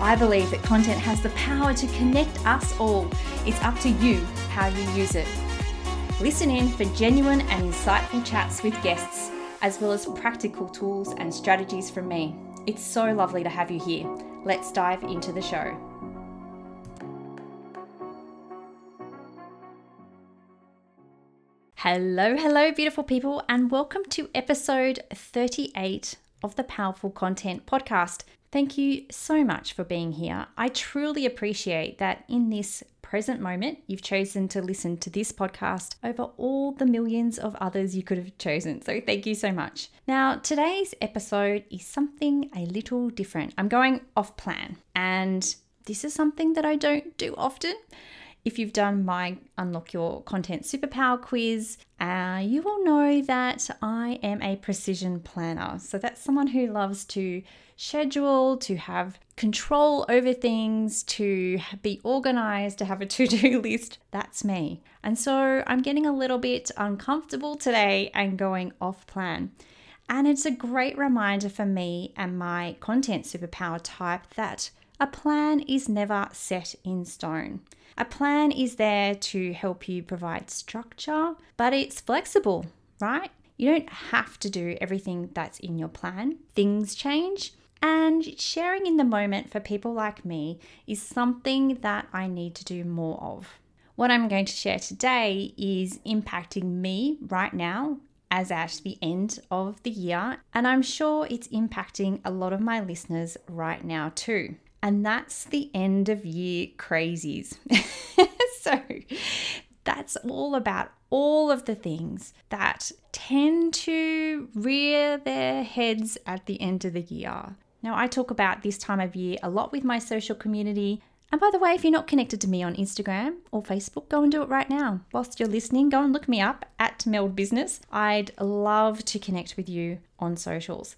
I believe that content has the power to connect us all. It's up to you how you use it. Listen in for genuine and insightful chats with guests, as well as practical tools and strategies from me. It's so lovely to have you here. Let's dive into the show. Hello, hello, beautiful people, and welcome to episode 38 of the Powerful Content Podcast. Thank you so much for being here. I truly appreciate that in this present moment, you've chosen to listen to this podcast over all the millions of others you could have chosen. So, thank you so much. Now, today's episode is something a little different. I'm going off plan, and this is something that I don't do often. If you've done my Unlock Your Content Superpower quiz, uh, you will know that I am a precision planner. So that's someone who loves to schedule, to have control over things, to be organized, to have a to do list. That's me. And so I'm getting a little bit uncomfortable today and going off plan. And it's a great reminder for me and my content superpower type that a plan is never set in stone. A plan is there to help you provide structure, but it's flexible, right? You don't have to do everything that's in your plan. Things change, and sharing in the moment for people like me is something that I need to do more of. What I'm going to share today is impacting me right now as at the end of the year, and I'm sure it's impacting a lot of my listeners right now too and that's the end of year crazies. so that's all about all of the things that tend to rear their heads at the end of the year. Now, I talk about this time of year a lot with my social community. And by the way, if you're not connected to me on Instagram or Facebook, go and do it right now. Whilst you're listening, go and look me up at Meld Business. I'd love to connect with you on socials.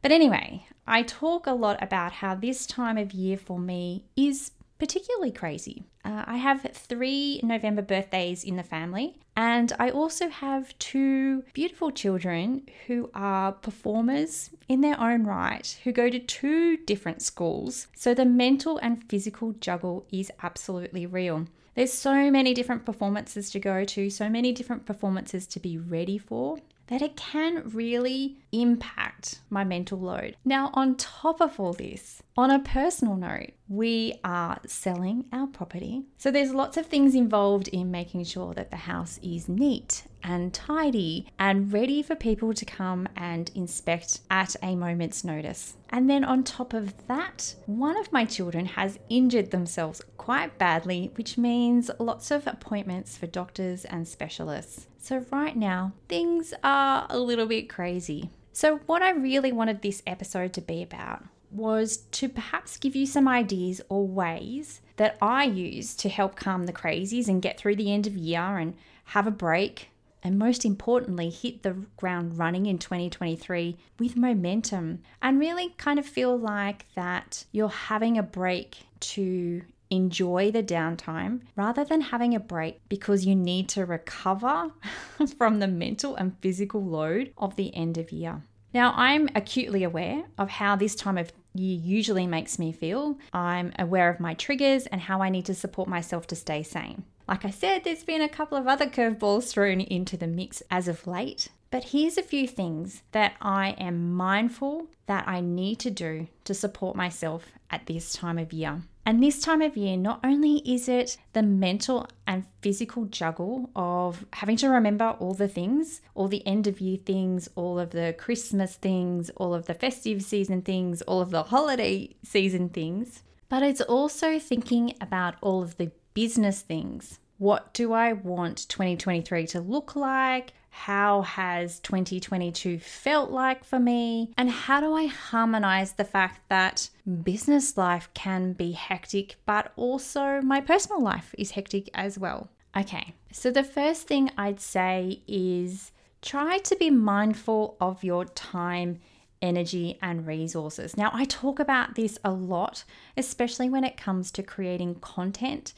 But anyway, I talk a lot about how this time of year for me is particularly crazy. Uh, I have three November birthdays in the family, and I also have two beautiful children who are performers in their own right, who go to two different schools. So the mental and physical juggle is absolutely real. There's so many different performances to go to, so many different performances to be ready for that it can really impact my mental load. Now, on top of all this, on a personal note, we are selling our property. So there's lots of things involved in making sure that the house is neat and tidy and ready for people to come and inspect at a moment's notice. And then on top of that, one of my children has injured themselves quite badly, which means lots of appointments for doctors and specialists. So, right now, things are a little bit crazy. So, what I really wanted this episode to be about was to perhaps give you some ideas or ways that I use to help calm the crazies and get through the end of year and have a break. And most importantly, hit the ground running in 2023 with momentum and really kind of feel like that you're having a break to enjoy the downtime rather than having a break because you need to recover from the mental and physical load of the end of year. Now, I'm acutely aware of how this time of year usually makes me feel. I'm aware of my triggers and how I need to support myself to stay sane. Like I said, there's been a couple of other curveballs thrown into the mix as of late, but here's a few things that I am mindful that I need to do to support myself at this time of year. And this time of year, not only is it the mental and physical juggle of having to remember all the things, all the end of year things, all of the Christmas things, all of the festive season things, all of the holiday season things, but it's also thinking about all of the business things What do I want 2023 to look like? How has 2022 felt like for me? And how do I harmonize the fact that business life can be hectic, but also my personal life is hectic as well? Okay, so the first thing I'd say is try to be mindful of your time, energy, and resources. Now, I talk about this a lot, especially when it comes to creating content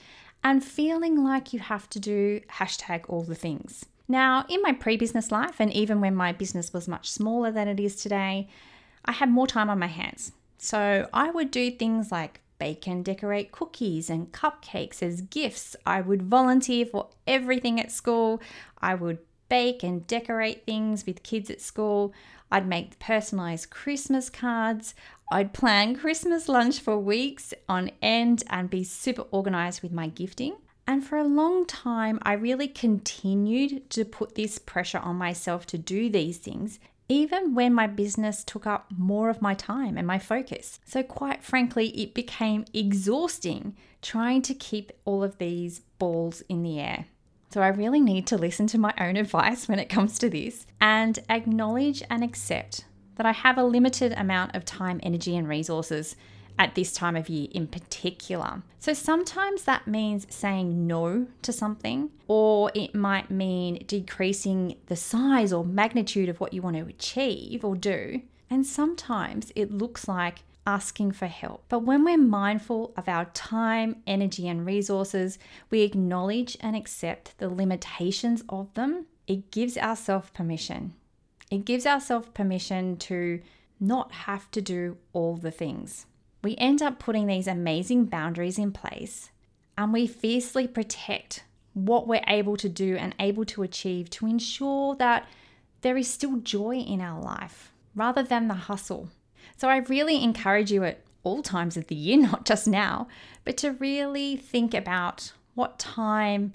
and feeling like you have to do hashtag all the things. Now, in my pre business life, and even when my business was much smaller than it is today, I had more time on my hands. So I would do things like bake and decorate cookies and cupcakes as gifts. I would volunteer for everything at school. I would bake and decorate things with kids at school. I'd make personalized Christmas cards. I'd plan Christmas lunch for weeks on end and be super organized with my gifting. And for a long time, I really continued to put this pressure on myself to do these things, even when my business took up more of my time and my focus. So, quite frankly, it became exhausting trying to keep all of these balls in the air. So, I really need to listen to my own advice when it comes to this and acknowledge and accept that I have a limited amount of time, energy, and resources at this time of year in particular. So sometimes that means saying no to something, or it might mean decreasing the size or magnitude of what you want to achieve or do. And sometimes it looks like asking for help. But when we're mindful of our time, energy, and resources, we acknowledge and accept the limitations of them. It gives ourselves permission. It gives ourselves permission to not have to do all the things we end up putting these amazing boundaries in place and we fiercely protect what we're able to do and able to achieve to ensure that there is still joy in our life rather than the hustle. So I really encourage you at all times of the year, not just now, but to really think about what time,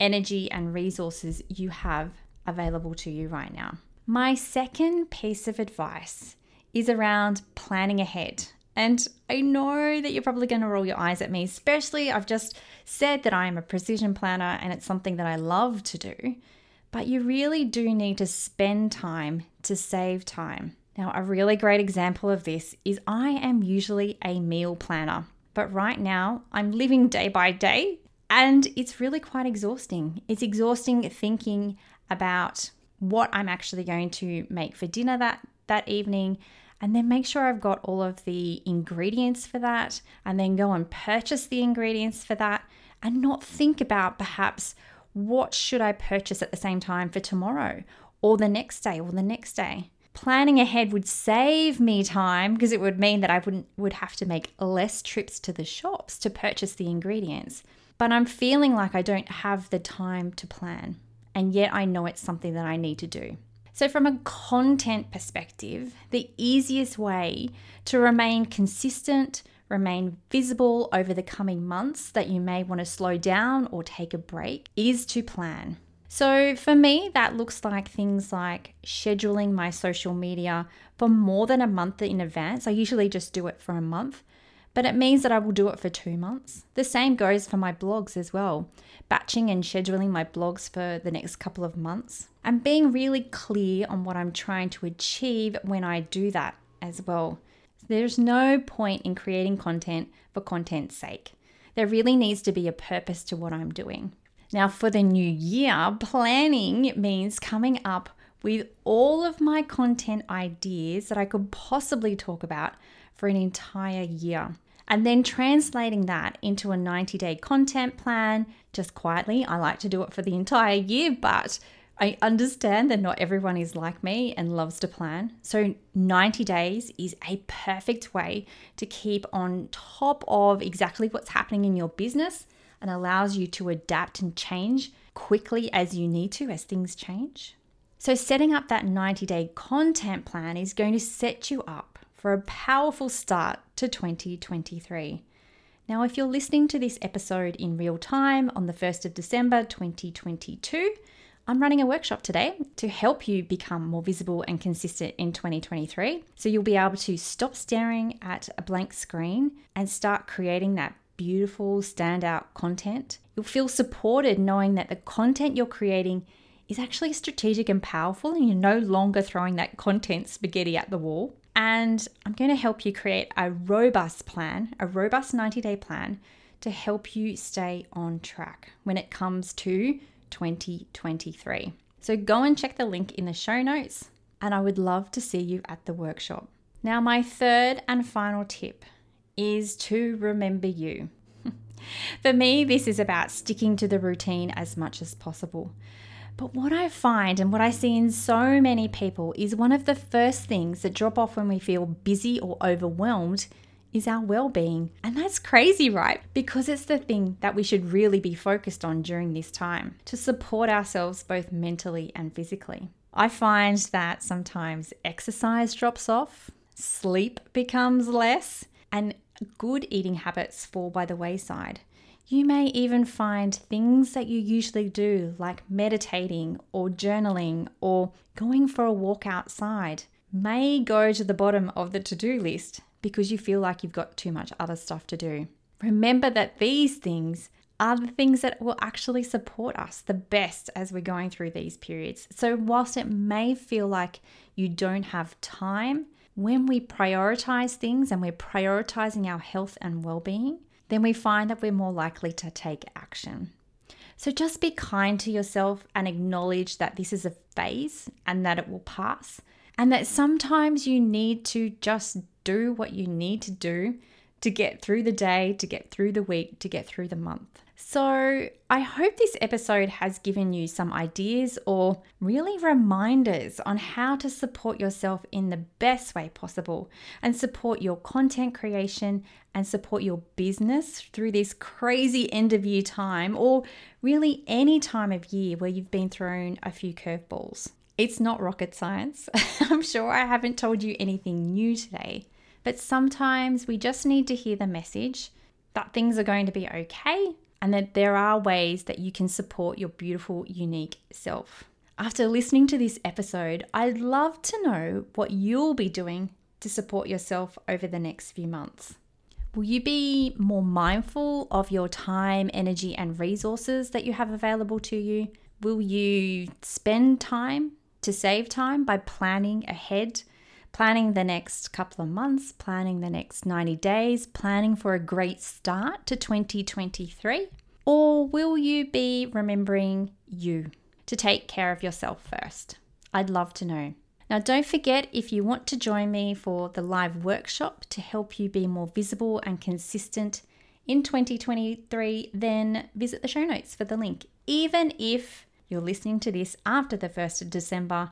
energy, and resources you have available to you right now. My second piece of advice is around planning ahead and I know that you're probably going to roll your eyes at me, especially I've just said that I am a precision planner and it's something that I love to do. But you really do need to spend time to save time. Now, a really great example of this is I am usually a meal planner, but right now I'm living day by day and it's really quite exhausting. It's exhausting thinking about what I'm actually going to make for dinner that that evening and then make sure I've got all of the ingredients for that, and then go and purchase the ingredients for that, and not think about perhaps what should I purchase at the same time for tomorrow or the next day or the next day. Planning ahead would save me time because it would mean that I wouldn't would have to make less trips to the shops to purchase the ingredients. But I'm feeling like I don't have the time to plan. And yet I know it's something that I need to do. So, from a content perspective, the easiest way to remain consistent, remain visible over the coming months that you may want to slow down or take a break is to plan. So, for me, that looks like things like scheduling my social media for more than a month in advance. I usually just do it for a month, but it means that I will do it for two months. The same goes for my blogs as well batching and scheduling my blogs for the next couple of months and being really clear on what I'm trying to achieve when I do that as well. There's no point in creating content for content's sake. There really needs to be a purpose to what I'm doing. Now, for the new year, planning means coming up with all of my content ideas that I could possibly talk about for an entire year and then translating that into a 90 day content plan just quietly. I like to do it for the entire year, but I understand that not everyone is like me and loves to plan. So, 90 days is a perfect way to keep on top of exactly what's happening in your business and allows you to adapt and change quickly as you need to as things change. So, setting up that 90 day content plan is going to set you up for a powerful start to 2023. Now, if you're listening to this episode in real time on the 1st of December 2022, I'm running a workshop today to help you become more visible and consistent in 2023. So you'll be able to stop staring at a blank screen and start creating that beautiful, standout content. You'll feel supported knowing that the content you're creating is actually strategic and powerful, and you're no longer throwing that content spaghetti at the wall. And I'm going to help you create a robust plan, a robust 90 day plan to help you stay on track when it comes to 2023. So go and check the link in the show notes, and I would love to see you at the workshop. Now, my third and final tip is to remember you. For me, this is about sticking to the routine as much as possible. But what I find and what I see in so many people is one of the first things that drop off when we feel busy or overwhelmed is our well being. And that's crazy, right? Because it's the thing that we should really be focused on during this time to support ourselves both mentally and physically. I find that sometimes exercise drops off, sleep becomes less, and good eating habits fall by the wayside. You may even find things that you usually do, like meditating or journaling or going for a walk outside, may go to the bottom of the to do list because you feel like you've got too much other stuff to do. Remember that these things are the things that will actually support us the best as we're going through these periods. So, whilst it may feel like you don't have time, when we prioritize things and we're prioritizing our health and well being, then we find that we're more likely to take action. So just be kind to yourself and acknowledge that this is a phase and that it will pass, and that sometimes you need to just do what you need to do to get through the day, to get through the week, to get through the month. So, I hope this episode has given you some ideas or really reminders on how to support yourself in the best way possible and support your content creation and support your business through this crazy end of year time or really any time of year where you've been thrown a few curveballs. It's not rocket science. I'm sure I haven't told you anything new today, but sometimes we just need to hear the message that things are going to be okay and that there are ways that you can support your beautiful, unique self. After listening to this episode, I'd love to know what you'll be doing to support yourself over the next few months. Will you be more mindful of your time, energy, and resources that you have available to you? Will you spend time to save time by planning ahead planning the next couple of months, planning the next 90 days, planning for a great start to 2023? Or will you be remembering you to take care of yourself first? I'd love to know. Now, don't forget if you want to join me for the live workshop to help you be more visible and consistent in 2023, then visit the show notes for the link. Even if you're listening to this after the 1st of December,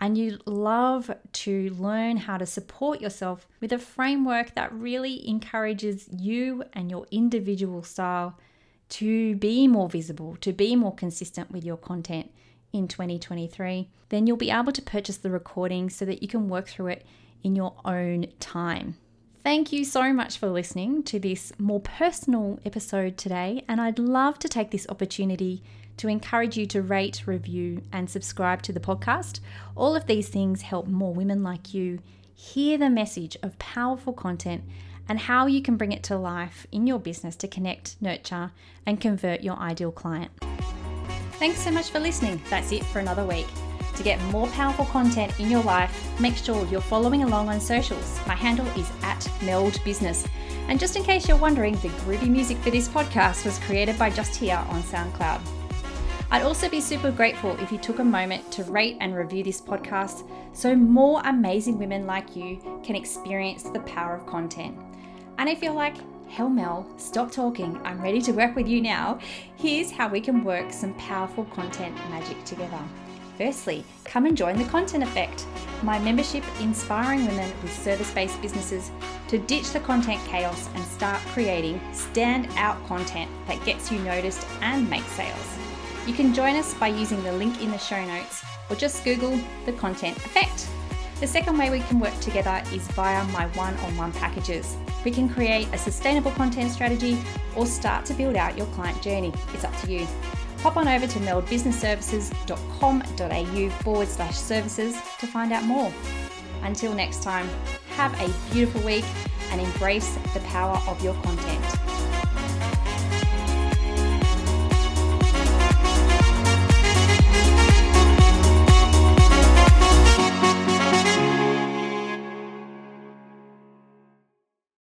and you love to learn how to support yourself with a framework that really encourages you and your individual style to be more visible, to be more consistent with your content in 2023, then you'll be able to purchase the recording so that you can work through it in your own time. Thank you so much for listening to this more personal episode today, and I'd love to take this opportunity to encourage you to rate, review, and subscribe to the podcast. All of these things help more women like you hear the message of powerful content and how you can bring it to life in your business to connect, nurture, and convert your ideal client. Thanks so much for listening. That's it for another week. To get more powerful content in your life, make sure you're following along on socials. My handle is at Meld Business. And just in case you're wondering, the groovy music for this podcast was created by Just Here on SoundCloud. I'd also be super grateful if you took a moment to rate and review this podcast so more amazing women like you can experience the power of content. And if you're like, hell Mel, stop talking, I'm ready to work with you now, here's how we can work some powerful content magic together. Firstly, come and join the Content Effect, my membership inspiring women with service based businesses to ditch the content chaos and start creating stand out content that gets you noticed and makes sales. You can join us by using the link in the show notes or just Google the content effect. The second way we can work together is via my one on one packages. We can create a sustainable content strategy or start to build out your client journey. It's up to you. Pop on over to meldbusinessservices.com.au forward slash services to find out more. Until next time, have a beautiful week and embrace the power of your content.